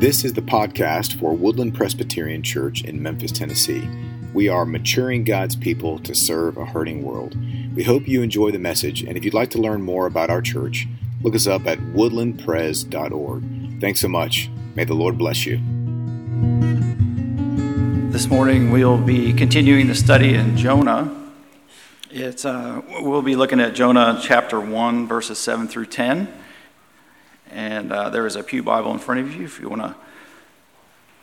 This is the podcast for Woodland Presbyterian Church in Memphis, Tennessee. We are maturing God's people to serve a hurting world. We hope you enjoy the message, and if you'd like to learn more about our church, look us up at woodlandpres.org. Thanks so much. May the Lord bless you. This morning we'll be continuing the study in Jonah. It's, uh, we'll be looking at Jonah chapter 1, verses 7 through 10. And uh, there is a Pew Bible in front of you if you want to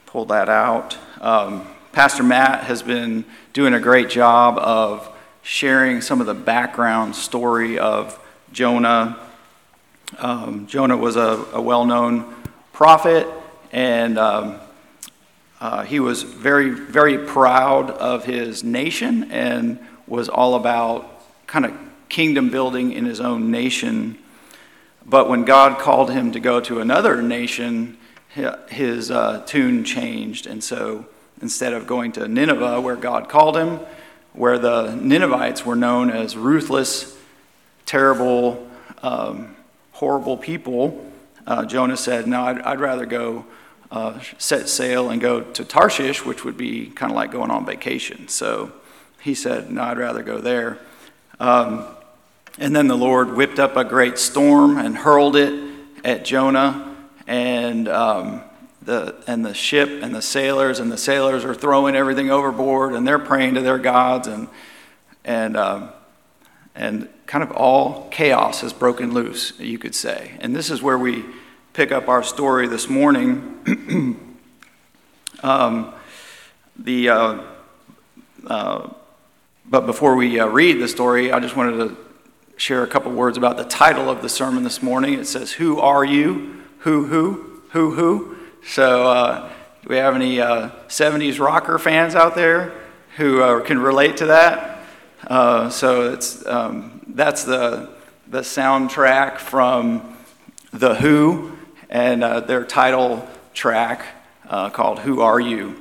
pull that out. Um, Pastor Matt has been doing a great job of sharing some of the background story of Jonah. Um, Jonah was a, a well known prophet, and um, uh, he was very, very proud of his nation and was all about kind of kingdom building in his own nation. But when God called him to go to another nation, his uh, tune changed. And so instead of going to Nineveh, where God called him, where the Ninevites were known as ruthless, terrible, um, horrible people, uh, Jonah said, No, I'd, I'd rather go uh, set sail and go to Tarshish, which would be kind of like going on vacation. So he said, No, I'd rather go there. Um, and then the Lord whipped up a great storm and hurled it at Jonah, and, um, the, and the ship and the sailors, and the sailors are throwing everything overboard, and they're praying to their gods, and, and, um, and kind of all chaos has broken loose, you could say. And this is where we pick up our story this morning. um, the uh, uh, but before we uh, read the story, I just wanted to share a couple words about the title of the sermon this morning. It says, Who are you? Who, who, who, who? So, uh, do we have any uh, 70s rocker fans out there who uh, can relate to that? Uh, so, it's, um, that's the, the soundtrack from The Who and uh, their title track called Who Are You?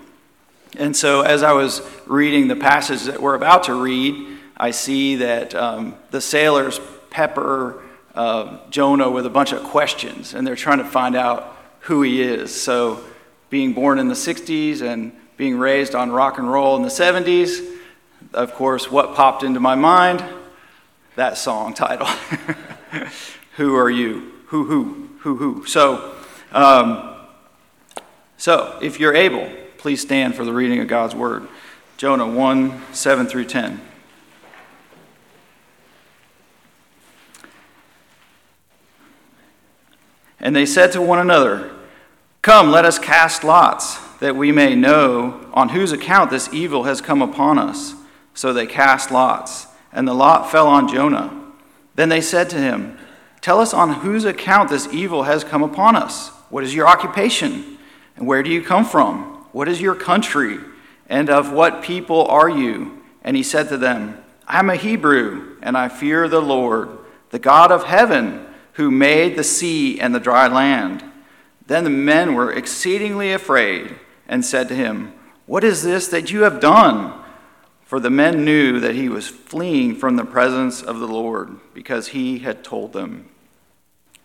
And so, as I was reading the passage that we're about to read, I see that um, the sailors pepper uh, Jonah with a bunch of questions, and they're trying to find out who he is. So, being born in the 60s and being raised on rock and roll in the 70s, of course, what popped into my mind? That song title. who are you? Who, who, who, who? So, um, so if you're able, Please stand for the reading of God's word. Jonah 1 7 through 10. And they said to one another, Come, let us cast lots, that we may know on whose account this evil has come upon us. So they cast lots, and the lot fell on Jonah. Then they said to him, Tell us on whose account this evil has come upon us. What is your occupation? And where do you come from? What is your country? And of what people are you? And he said to them, I'm a Hebrew, and I fear the Lord, the God of heaven, who made the sea and the dry land. Then the men were exceedingly afraid and said to him, What is this that you have done? For the men knew that he was fleeing from the presence of the Lord, because he had told them.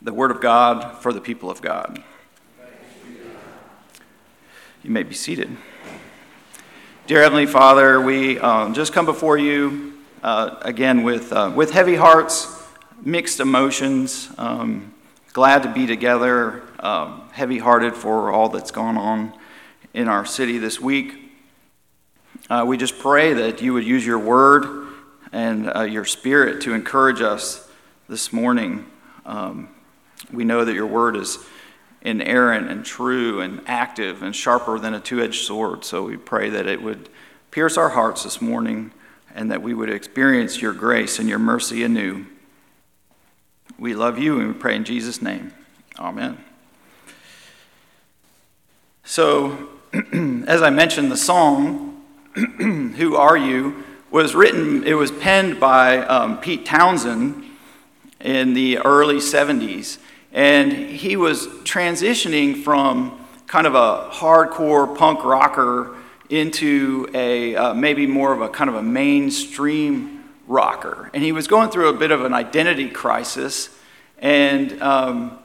The word of God for the people of God. You may be seated. Dear Heavenly Father, we um, just come before you uh, again with, uh, with heavy hearts, mixed emotions, um, glad to be together, um, heavy hearted for all that's gone on in our city this week. Uh, we just pray that you would use your word and uh, your spirit to encourage us this morning. Um, we know that your word is inerrant and true and active and sharper than a two edged sword. So we pray that it would pierce our hearts this morning and that we would experience your grace and your mercy anew. We love you and we pray in Jesus' name. Amen. So, as I mentioned, the song, Who Are You, was written, it was penned by um, Pete Townshend in the early 70s. And he was transitioning from kind of a hardcore punk rocker into a uh, maybe more of a kind of a mainstream rocker. And he was going through a bit of an identity crisis, and because um,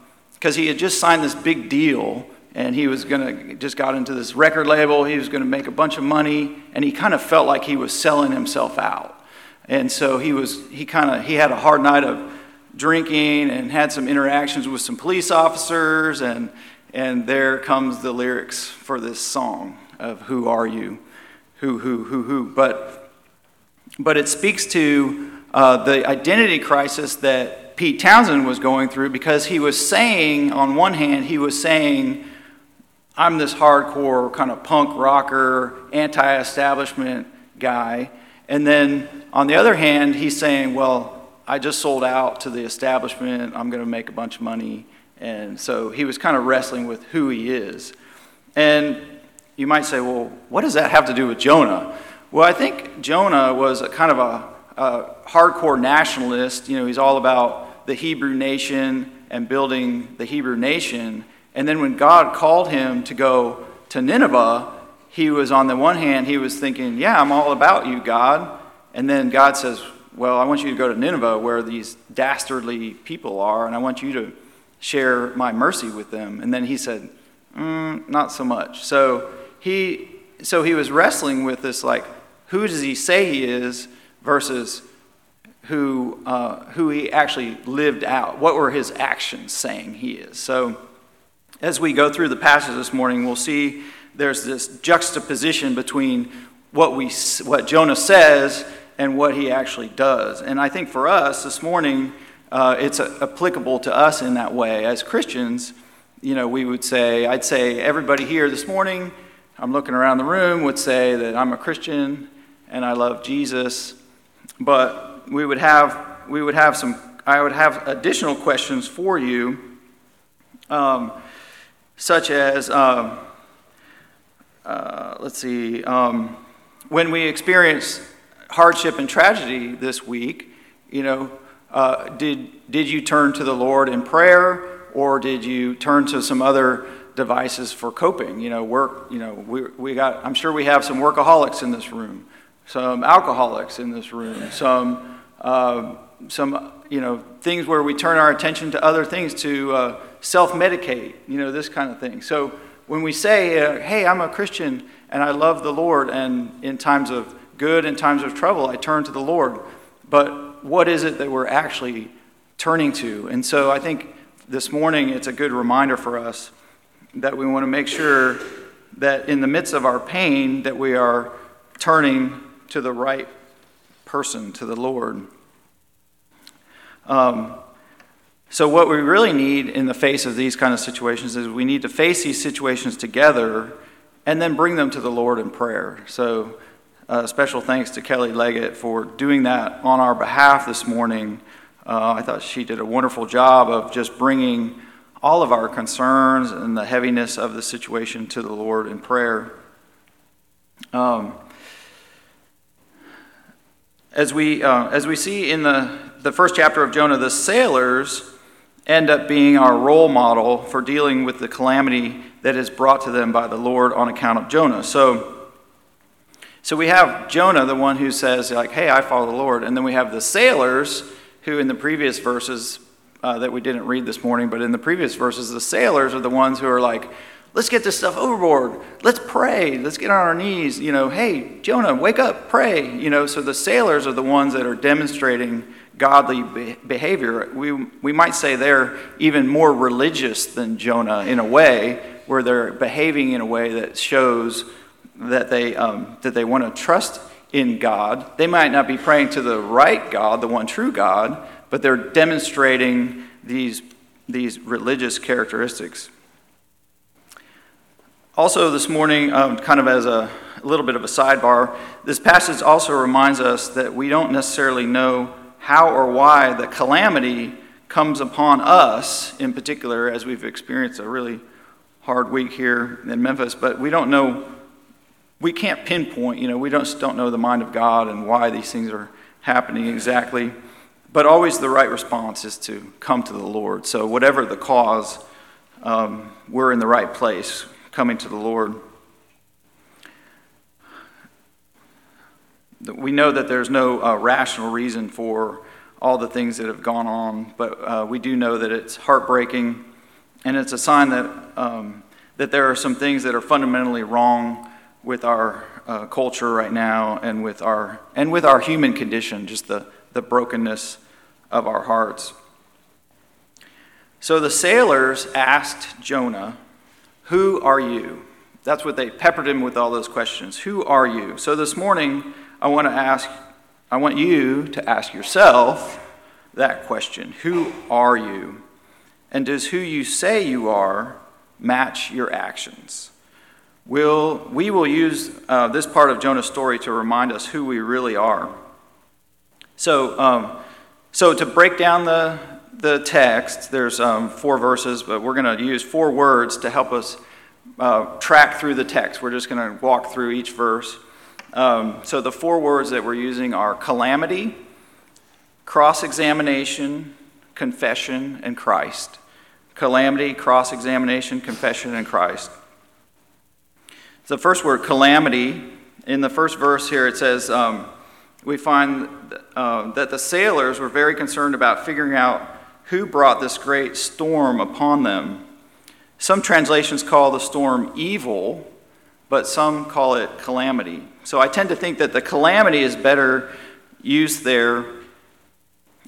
he had just signed this big deal and he was going to just got into this record label. He was going to make a bunch of money, and he kind of felt like he was selling himself out. And so he was he kind of he had a hard night of drinking and had some interactions with some police officers and and there comes the lyrics for this song of who are you who who who who but but it speaks to uh, the identity crisis that Pete Townshend was going through because he was saying on one hand he was saying I'm this hardcore kind of punk rocker anti-establishment guy and then on the other hand he's saying well I just sold out to the establishment. I'm going to make a bunch of money. And so he was kind of wrestling with who he is. And you might say, well, what does that have to do with Jonah? Well, I think Jonah was a kind of a, a hardcore nationalist. You know, he's all about the Hebrew nation and building the Hebrew nation. And then when God called him to go to Nineveh, he was on the one hand, he was thinking, yeah, I'm all about you, God. And then God says, well, I want you to go to Nineveh where these dastardly people are, and I want you to share my mercy with them. And then he said, mm, Not so much. So he, so he was wrestling with this like, who does he say he is versus who, uh, who he actually lived out? What were his actions saying he is? So as we go through the passage this morning, we'll see there's this juxtaposition between what, we, what Jonah says and what he actually does. And I think for us this morning, uh, it's a, applicable to us in that way. As Christians, you know, we would say, I'd say everybody here this morning, I'm looking around the room, would say that I'm a Christian and I love Jesus. But we would have, we would have some, I would have additional questions for you, um, such as, um, uh, let's see, um, when we experience hardship and tragedy this week, you know, uh, did, did you turn to the Lord in prayer or did you turn to some other devices for coping? You know, work, you know, we, we got, I'm sure we have some workaholics in this room, some alcoholics in this room, some, uh, some, you know, things where we turn our attention to other things to uh, self medicate, you know, this kind of thing. So when we say, uh, hey, I'm a Christian and I love the Lord, and in times of good and times of trouble, I turn to the Lord. But what is it that we're actually turning to? And so I think this morning it's a good reminder for us that we want to make sure that in the midst of our pain that we are turning to the right person, to the Lord. Um, so, what we really need in the face of these kind of situations is we need to face these situations together and then bring them to the Lord in prayer. So, uh, special thanks to Kelly Leggett for doing that on our behalf this morning. Uh, I thought she did a wonderful job of just bringing all of our concerns and the heaviness of the situation to the Lord in prayer. Um, as, we, uh, as we see in the, the first chapter of Jonah, the sailors end up being our role model for dealing with the calamity that is brought to them by the Lord on account of Jonah. So, so we have Jonah, the one who says, like, hey, I follow the Lord. And then we have the sailors, who in the previous verses uh, that we didn't read this morning, but in the previous verses, the sailors are the ones who are like, let's get this stuff overboard. Let's pray. Let's get on our knees. You know, hey, Jonah, wake up, pray. You know, so the sailors are the ones that are demonstrating godly behavior. We, we might say they're even more religious than Jonah in a way, where they're behaving in a way that shows that they, um, that they want to trust in God. They might not be praying to the right God, the one true God, but they're demonstrating these, these religious characteristics. Also, this morning, um, kind of as a, a little bit of a sidebar, this passage also reminds us that we don't necessarily know how or why the calamity comes upon us in particular, as we've experienced a really hard week here in Memphis, but we don't know we can't pinpoint, you know, we just don't know the mind of God and why these things are happening exactly. But always the right response is to come to the Lord. So, whatever the cause, um, we're in the right place, coming to the Lord. We know that there's no uh, rational reason for all the things that have gone on, but uh, we do know that it's heartbreaking and it's a sign that um, that there are some things that are fundamentally wrong with our uh, culture right now and with our and with our human condition, just the, the brokenness of our hearts. So the sailors asked Jonah, Who are you? That's what they peppered him with all those questions. Who are you? So this morning, I want to ask, I want you to ask yourself that question Who are you? And does who you say you are match your actions? We'll, we will use uh, this part of Jonah's story to remind us who we really are. So, um, so to break down the, the text, there's um, four verses, but we're going to use four words to help us uh, track through the text. We're just going to walk through each verse. Um, so the four words that we're using are calamity, cross examination, confession, and Christ. Calamity, cross examination, confession, and Christ. So The first word, calamity, in the first verse here, it says, um, we find uh, that the sailors were very concerned about figuring out who brought this great storm upon them. Some translations call the storm evil, but some call it calamity. So I tend to think that the calamity is better used there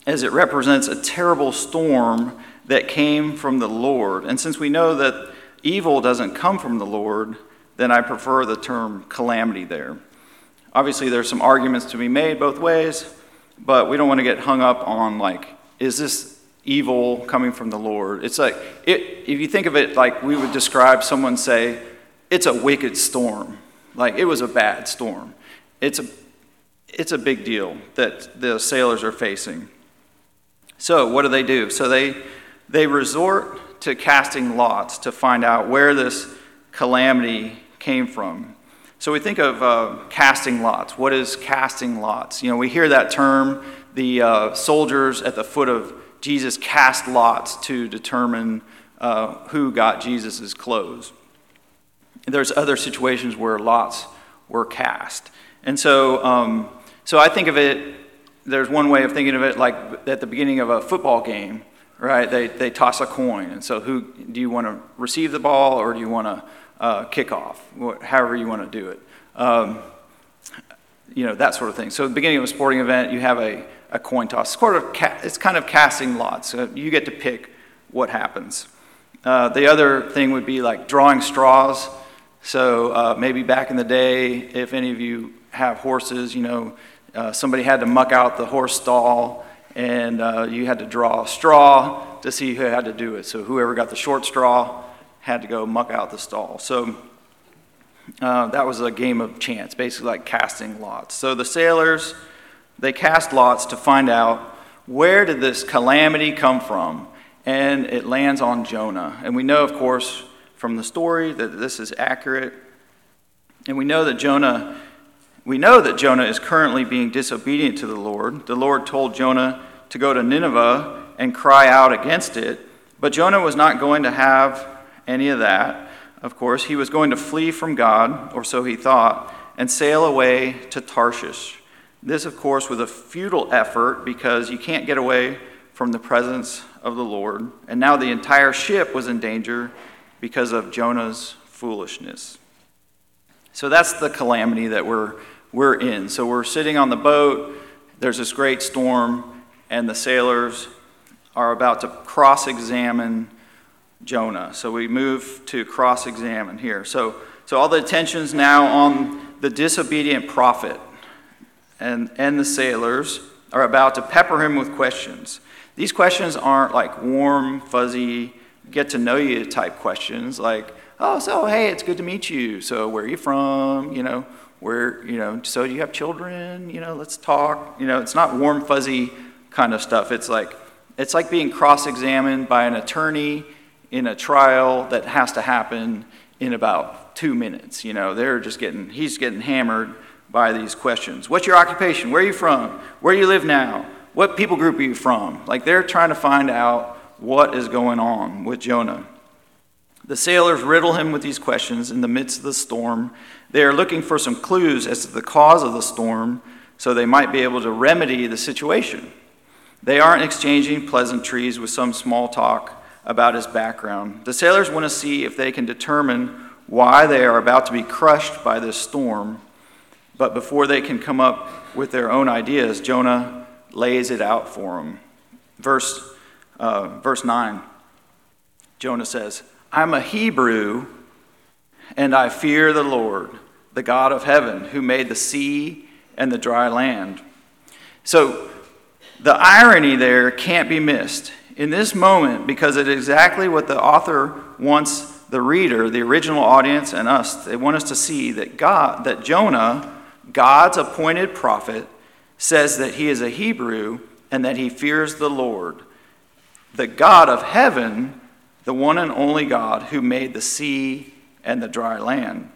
as it represents a terrible storm that came from the Lord. And since we know that evil doesn't come from the Lord, then I prefer the term calamity there. Obviously, there's some arguments to be made both ways, but we don't want to get hung up on, like, is this evil coming from the Lord? It's like, it, if you think of it like we would describe someone say, it's a wicked storm. Like, it was a bad storm. It's a, it's a big deal that the sailors are facing. So, what do they do? So, they, they resort to casting lots to find out where this calamity came from. So we think of uh, casting lots. What is casting lots? You know, we hear that term. The uh, soldiers at the foot of Jesus cast lots to determine uh, who got Jesus' clothes. There's other situations where lots were cast. And so, um, so I think of it, there's one way of thinking of it like at the beginning of a football game, right? They, they toss a coin. And so, who do you want to receive the ball or do you want to uh, kickoff, however you want to do it. Um, you know, that sort of thing. So, at the beginning of a sporting event, you have a, a coin toss. It's, sort of it's kind of casting lots. So you get to pick what happens. Uh, the other thing would be like drawing straws. So, uh, maybe back in the day, if any of you have horses, you know, uh, somebody had to muck out the horse stall and uh, you had to draw a straw to see who had to do it. So, whoever got the short straw had to go muck out the stall. So uh, that was a game of chance, basically like casting lots. So the sailors, they cast lots to find out where did this calamity come from? And it lands on Jonah. And we know, of course, from the story that this is accurate. And we know that Jonah we know that Jonah is currently being disobedient to the Lord. The Lord told Jonah to go to Nineveh and cry out against it, but Jonah was not going to have any of that. Of course, he was going to flee from God, or so he thought, and sail away to Tarshish. This, of course, was a futile effort because you can't get away from the presence of the Lord. And now the entire ship was in danger because of Jonah's foolishness. So that's the calamity that we're, we're in. So we're sitting on the boat, there's this great storm, and the sailors are about to cross examine Jonah. So we move to cross examine here. So, so all the attention's now on the disobedient prophet, and, and the sailors are about to pepper him with questions. These questions aren't like warm, fuzzy, get to know you type questions, like, oh, so hey, it's good to meet you. So where are you from? You know, where, you know, so do you have children? You know, let's talk. You know, it's not warm, fuzzy kind of stuff. It's like, it's like being cross examined by an attorney in a trial that has to happen in about two minutes. You know, they're just getting, he's getting hammered by these questions. What's your occupation? Where are you from? Where do you live now? What people group are you from? Like they're trying to find out what is going on with Jonah. The sailors riddle him with these questions in the midst of the storm. They are looking for some clues as to the cause of the storm so they might be able to remedy the situation. They aren't exchanging pleasantries with some small talk about his background. The sailors want to see if they can determine why they are about to be crushed by this storm. But before they can come up with their own ideas, Jonah lays it out for them. Verse, uh, verse 9 Jonah says, I'm a Hebrew, and I fear the Lord, the God of heaven, who made the sea and the dry land. So the irony there can't be missed. In this moment, because it is exactly what the author wants the reader, the original audience, and us, they want us to see that God, that Jonah, God's appointed prophet, says that he is a Hebrew and that he fears the Lord, the God of heaven, the one and only God who made the sea and the dry land.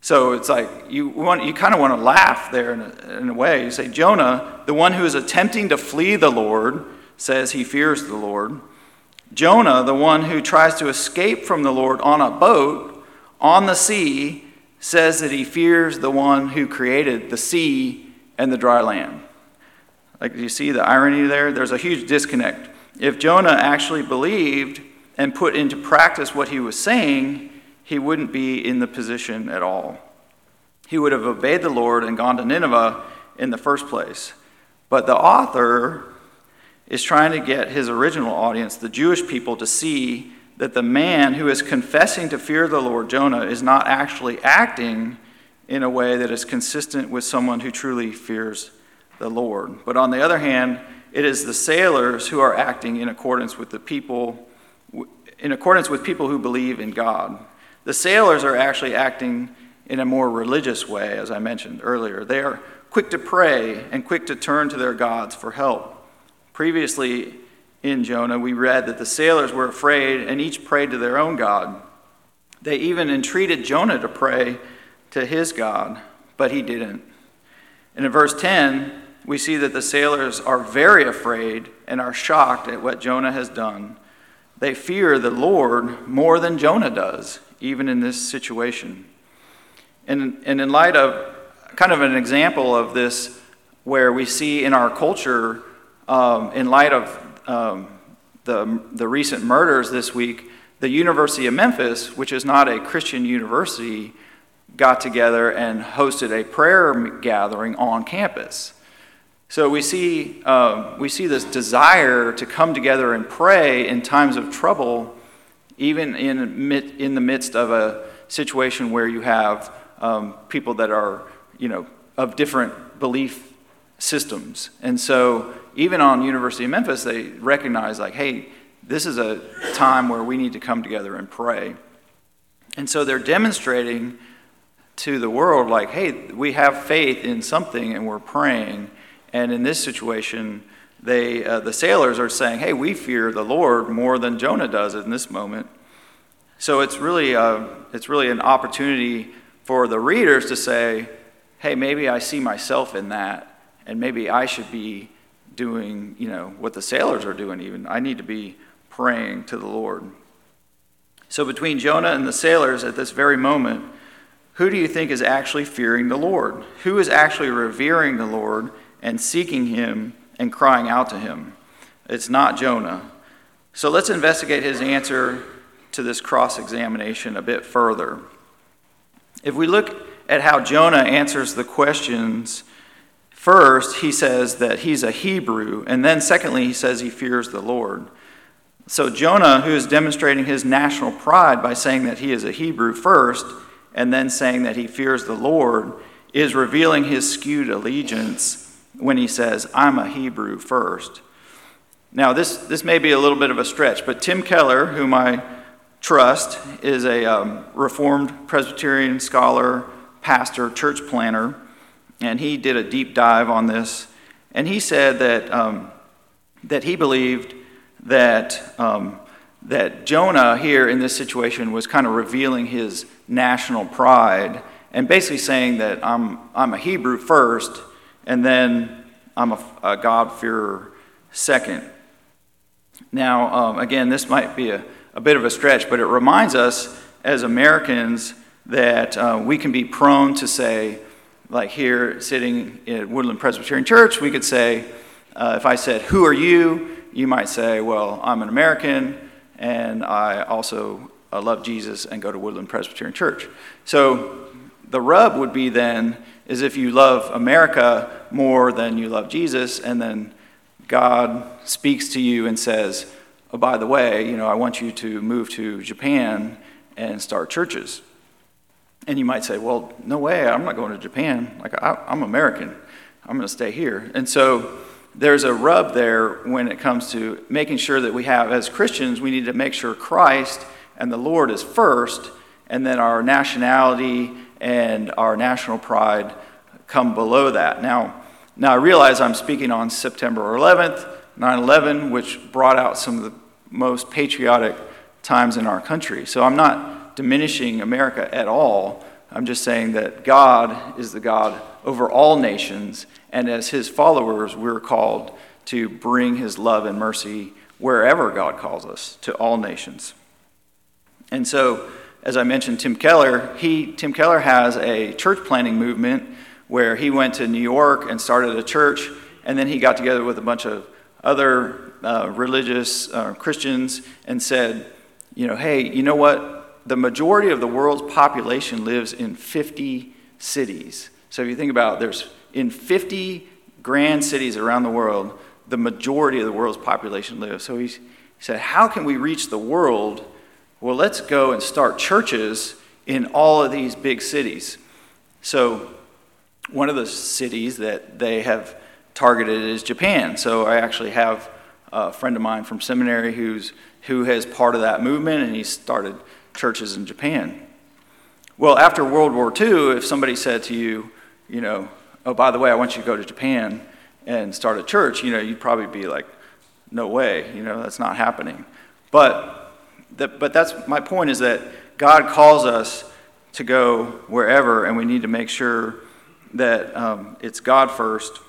So it's like you want you kind of want to laugh there in a, in a way. You say Jonah, the one who is attempting to flee the Lord, says he fears the Lord. Jonah, the one who tries to escape from the Lord on a boat on the sea, says that he fears the one who created the sea and the dry land. Like, do you see the irony there? There's a huge disconnect. If Jonah actually believed and put into practice what he was saying, he wouldn't be in the position at all. He would have obeyed the Lord and gone to Nineveh in the first place. But the author is trying to get his original audience, the Jewish people, to see that the man who is confessing to fear the Lord, Jonah, is not actually acting in a way that is consistent with someone who truly fears the Lord. But on the other hand, it is the sailors who are acting in accordance with the people in accordance with people who believe in God. The sailors are actually acting in a more religious way, as I mentioned earlier. They are quick to pray and quick to turn to their gods for help. Previously in Jonah, we read that the sailors were afraid and each prayed to their own God. They even entreated Jonah to pray to his God, but he didn't. And in verse 10, we see that the sailors are very afraid and are shocked at what Jonah has done. They fear the Lord more than Jonah does even in this situation. And, and in light of kind of an example of this, where we see in our culture, um, in light of um, the, the recent murders this week, the University of Memphis, which is not a Christian university, got together and hosted a prayer gathering on campus. So we see, uh, we see this desire to come together and pray in times of trouble even in, in the midst of a situation where you have um, people that are, you know, of different belief systems. And so even on University of Memphis, they recognize like, hey, this is a time where we need to come together and pray. And so they're demonstrating to the world like, hey, we have faith in something and we're praying. And in this situation, they, uh, the sailors are saying, hey, we fear the Lord more than Jonah does in this moment. So it's really, uh, it's really an opportunity for the readers to say, hey, maybe I see myself in that, and maybe I should be doing, you know, what the sailors are doing even. I need to be praying to the Lord. So between Jonah and the sailors at this very moment, who do you think is actually fearing the Lord? Who is actually revering the Lord and seeking him and crying out to him. It's not Jonah. So let's investigate his answer to this cross examination a bit further. If we look at how Jonah answers the questions, first he says that he's a Hebrew, and then secondly, he says he fears the Lord. So Jonah, who is demonstrating his national pride by saying that he is a Hebrew first, and then saying that he fears the Lord, is revealing his skewed allegiance when he says, I'm a Hebrew first. Now, this, this may be a little bit of a stretch, but Tim Keller, whom I trust, is a um, Reformed Presbyterian scholar, pastor, church planter, and he did a deep dive on this. And he said that, um, that he believed that, um, that Jonah here in this situation was kind of revealing his national pride and basically saying that I'm, I'm a Hebrew first and then I'm a, a God-fearer second. Now, um, again, this might be a, a bit of a stretch, but it reminds us as Americans that uh, we can be prone to say, like here sitting at Woodland Presbyterian Church, we could say, uh, if I said, Who are you? you might say, Well, I'm an American and I also uh, love Jesus and go to Woodland Presbyterian Church. So the rub would be then is if you love America more than you love Jesus, and then God speaks to you and says, "Oh, by the way, you know, I want you to move to Japan and start churches." And you might say, "Well, no way, I'm not going to Japan. Like I, I'm American. I'm going to stay here." And so there's a rub there when it comes to making sure that we have, as Christians, we need to make sure Christ and the Lord is first, and then our nationality and our national pride come below that. Now, now I realize I'm speaking on September 11th, 9 11, which brought out some of the most patriotic times in our country. So I'm not diminishing America at all. I'm just saying that God is the God over all nations, and as his followers, we're called to bring his love and mercy wherever God calls us to all nations. And so, as I mentioned, Tim Keller, he, Tim Keller has a church planting movement where he went to New York and started a church, and then he got together with a bunch of other uh, religious uh, Christians and said, you know, hey, you know what? The majority of the world's population lives in 50 cities. So if you think about it, there's in 50 grand cities around the world, the majority of the world's population lives. So he said, how can we reach the world? Well, let's go and start churches in all of these big cities. So one of the cities that they have targeted is Japan. So I actually have a friend of mine from seminary who's who has part of that movement, and he started churches in Japan. Well, after World War II, if somebody said to you, you know, oh, by the way, I want you to go to Japan and start a church, you know, you'd probably be like, no way, you know, that's not happening. But, the, but that's my point is that God calls us to go wherever, and we need to make sure that um, it's God first.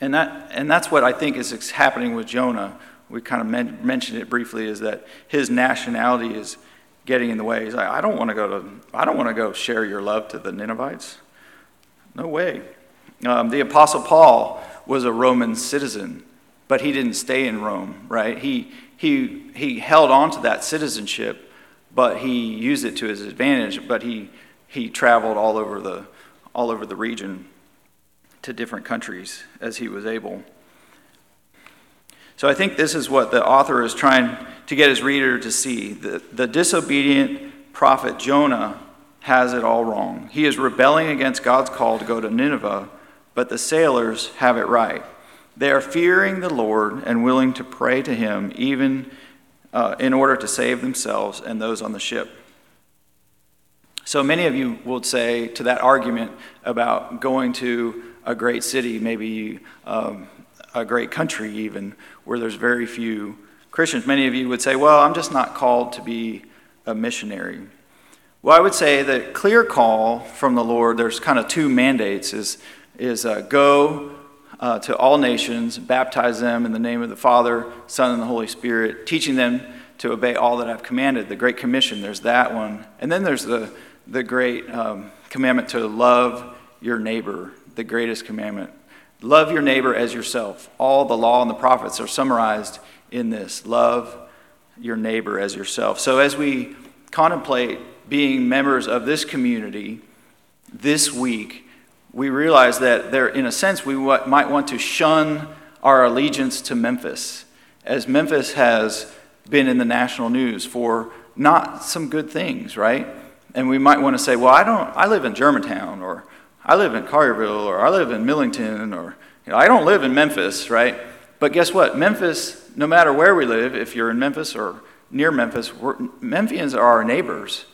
And, that, and that's what I think is happening with Jonah. We kind of men- mentioned it briefly is that his nationality is getting in the way. He's like, I don't want to go to, I don't want to go share your love to the Ninevites. No way. Um, the Apostle Paul was a Roman citizen, but he didn't stay in Rome, right? He, he, he held on to that citizenship, but he used it to his advantage, but he, he traveled all over the all over the region to different countries as he was able. So I think this is what the author is trying to get his reader to see. The, the disobedient prophet Jonah has it all wrong. He is rebelling against God's call to go to Nineveh, but the sailors have it right. They are fearing the Lord and willing to pray to him even uh, in order to save themselves and those on the ship. So many of you would say to that argument about going to a great city, maybe um, a great country, even, where there's very few Christians, many of you would say, Well, I'm just not called to be a missionary. Well, I would say that clear call from the Lord, there's kind of two mandates is, is uh, go uh, to all nations, baptize them in the name of the Father, Son, and the Holy Spirit, teaching them to obey all that I've commanded. The Great Commission, there's that one. And then there's the the great um, commandment to love your neighbor, the greatest commandment. Love your neighbor as yourself. All the law and the prophets are summarized in this love your neighbor as yourself. So, as we contemplate being members of this community this week, we realize that there, in a sense, we might want to shun our allegiance to Memphis, as Memphis has been in the national news for not some good things, right? And we might want to say, well, I don't, I live in Germantown, or I live in Collierville, or I live in Millington, or you know, I don't live in Memphis, right? But guess what? Memphis, no matter where we live, if you're in Memphis or near Memphis, Memphians are our neighbors,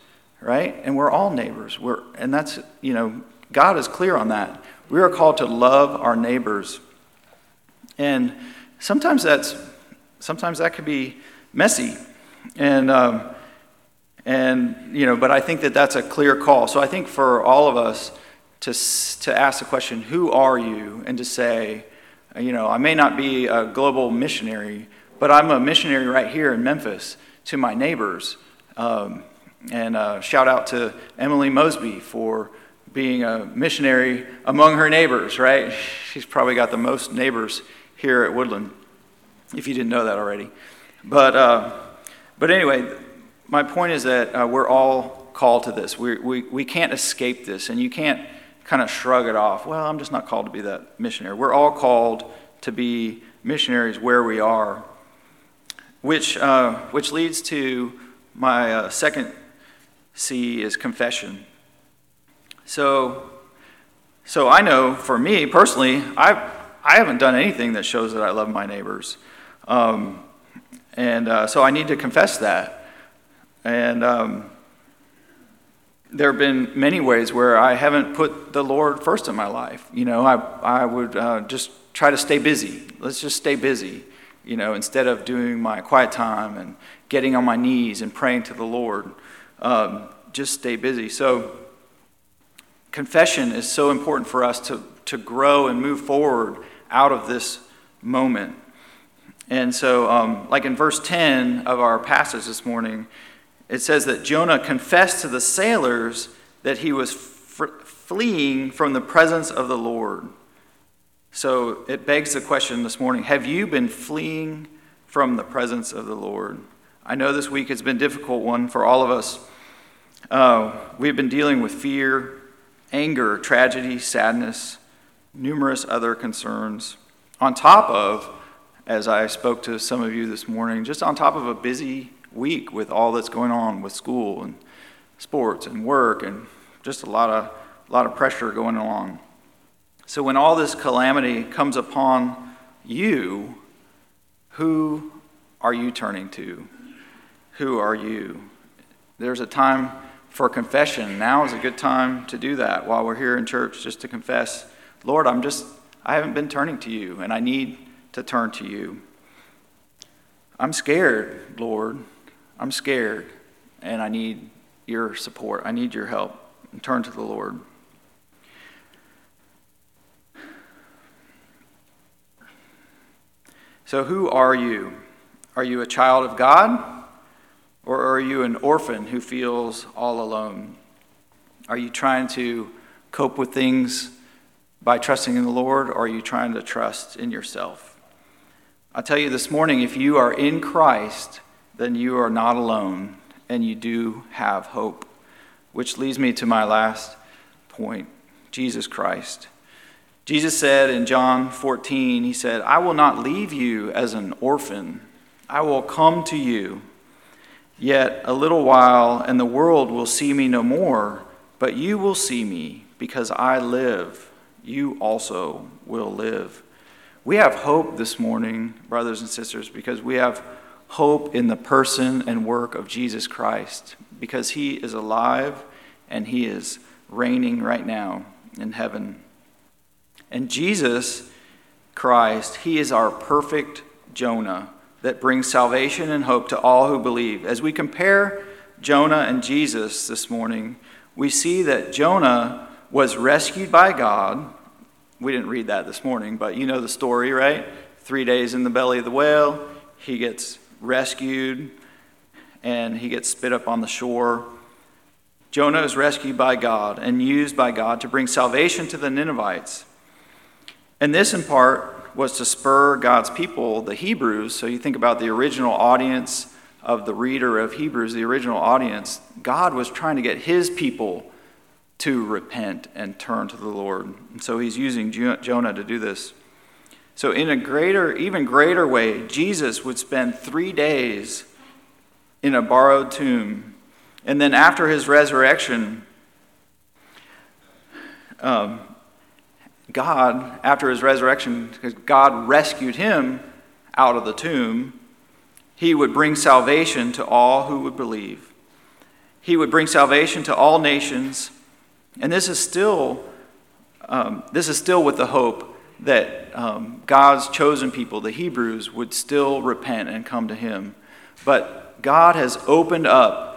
right? And we're all neighbors. We're, and that's, you know, God is clear on that. We are called to love our neighbors. And sometimes that's, sometimes that could be messy. And, um, and, you know, but I think that that's a clear call. So I think for all of us to, to ask the question, who are you? And to say, you know, I may not be a global missionary, but I'm a missionary right here in Memphis to my neighbors. Um, and uh, shout out to Emily Mosby for being a missionary among her neighbors, right? She's probably got the most neighbors here at Woodland, if you didn't know that already. But, uh, But anyway, my point is that uh, we're all called to this. We, we, we can't escape this, and you can't kind of shrug it off. Well, I'm just not called to be that missionary. We're all called to be missionaries where we are, which, uh, which leads to my uh, second C is confession. So, so I know for me personally, I I haven't done anything that shows that I love my neighbors, um, and uh, so I need to confess that. And um, there have been many ways where I haven't put the Lord first in my life. You know, I I would uh, just try to stay busy. Let's just stay busy. You know, instead of doing my quiet time and getting on my knees and praying to the Lord, um, just stay busy. So confession is so important for us to, to grow and move forward out of this moment. And so, um, like in verse 10 of our passage this morning, it says that Jonah confessed to the sailors that he was fleeing from the presence of the Lord. So it begs the question this morning have you been fleeing from the presence of the Lord? I know this week has been a difficult one for all of us. Uh, we've been dealing with fear, anger, tragedy, sadness, numerous other concerns, on top of, as I spoke to some of you this morning, just on top of a busy week with all that's going on with school and sports and work and just a lot of, a lot of pressure going along. So when all this calamity comes upon you, who are you turning to? Who are you? There's a time for confession. Now is a good time to do that while we're here in church, just to confess, Lord, I'm just, I haven't been turning to you, and I need to turn to you. I'm scared, Lord. I'm scared, and I need your support. I need your help. And turn to the Lord. So, who are you? Are you a child of God? Or are you an orphan who feels all alone? Are you trying to cope with things by trusting in the Lord, or are you trying to trust in yourself? i tell you this morning if you are in Christ, then you are not alone, and you do have hope. Which leads me to my last point Jesus Christ. Jesus said in John 14, He said, I will not leave you as an orphan, I will come to you. Yet a little while, and the world will see me no more, but you will see me, because I live. You also will live. We have hope this morning, brothers and sisters, because we have hope in the person and work of Jesus Christ, because he is alive and he is reigning right now in heaven. And Jesus Christ, he is our perfect Jonah that brings salvation and hope to all who believe. As we compare Jonah and Jesus this morning, we see that Jonah was rescued by God. We didn't read that this morning, but you know the story, right? Three days in the belly of the whale, he gets rescued and he gets spit up on the shore. Jonah is rescued by God and used by God to bring salvation to the Ninevites. And this, in part, was to spur God's people, the Hebrews. So you think about the original audience of the reader of Hebrews, the original audience. God was trying to get his people to repent and turn to the Lord. And so he's using Jonah to do this. So, in a greater, even greater way, Jesus would spend three days in a borrowed tomb. And then after his resurrection, um, God, after his resurrection, because God rescued him out of the tomb, he would bring salvation to all who would believe. He would bring salvation to all nations. And this is still, um, this is still with the hope that um, God's chosen people, the Hebrews, would still repent and come to him. But God has opened up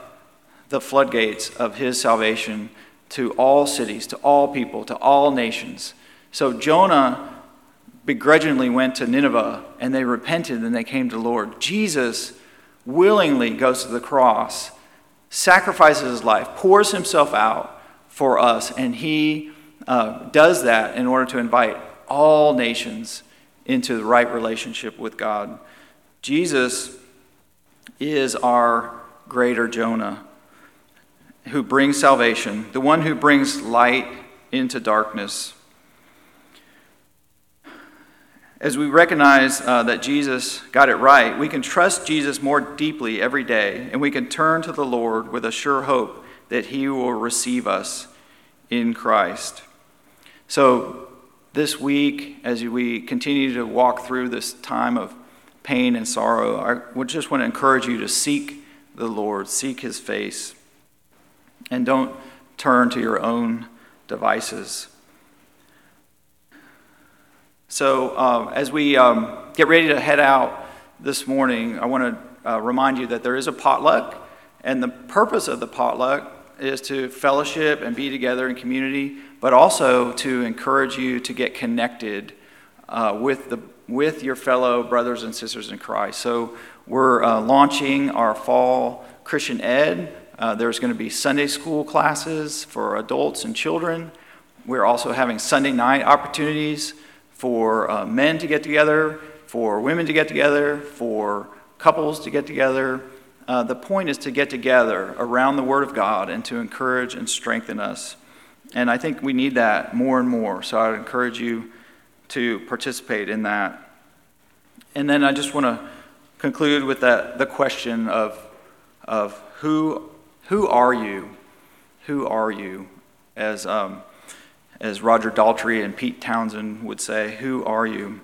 the floodgates of his salvation to all cities, to all people, to all nations. So Jonah begrudgingly went to Nineveh and they repented and they came to the Lord. Jesus willingly goes to the cross, sacrifices his life, pours himself out for us, and he uh, does that in order to invite all nations into the right relationship with God. Jesus is our greater Jonah who brings salvation, the one who brings light into darkness. As we recognize uh, that Jesus got it right, we can trust Jesus more deeply every day, and we can turn to the Lord with a sure hope that He will receive us in Christ. So, this week, as we continue to walk through this time of pain and sorrow, I would just want to encourage you to seek the Lord, seek His face, and don't turn to your own devices. So, uh, as we um, get ready to head out this morning, I want to uh, remind you that there is a potluck, and the purpose of the potluck is to fellowship and be together in community, but also to encourage you to get connected uh, with, the, with your fellow brothers and sisters in Christ. So, we're uh, launching our fall Christian Ed. Uh, there's going to be Sunday school classes for adults and children. We're also having Sunday night opportunities for uh, men to get together, for women to get together, for couples to get together. Uh, the point is to get together around the Word of God and to encourage and strengthen us. And I think we need that more and more. So I would encourage you to participate in that. And then I just want to conclude with that, the question of, of who, who are you? Who are you? As um, as Roger Daltrey and Pete Townshend would say, Who are you?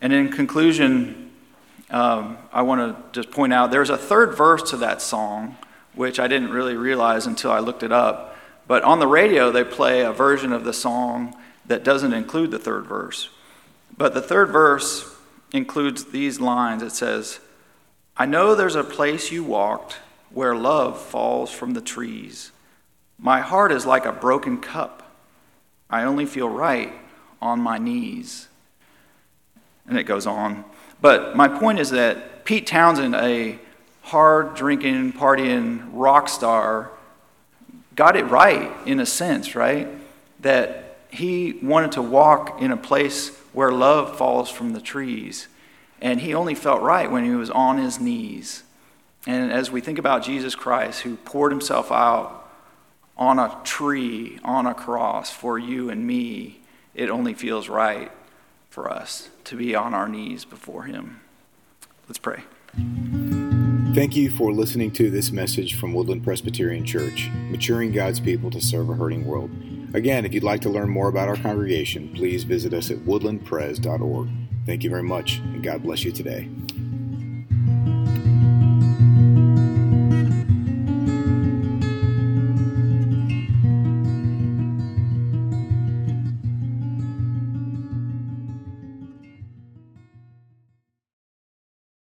And in conclusion, um, I want to just point out there's a third verse to that song, which I didn't really realize until I looked it up. But on the radio, they play a version of the song that doesn't include the third verse. But the third verse includes these lines it says, I know there's a place you walked where love falls from the trees. My heart is like a broken cup I only feel right on my knees. And it goes on. But my point is that Pete Townshend, a hard drinking, partying rock star, got it right in a sense, right? That he wanted to walk in a place where love falls from the trees. And he only felt right when he was on his knees. And as we think about Jesus Christ, who poured himself out on a tree, on a cross for you and me, it only feels right for us to be on our knees before Him. Let's pray. Thank you for listening to this message from Woodland Presbyterian Church, maturing God's people to serve a hurting world. Again, if you'd like to learn more about our congregation, please visit us at woodlandpres.org. Thank you very much, and God bless you today.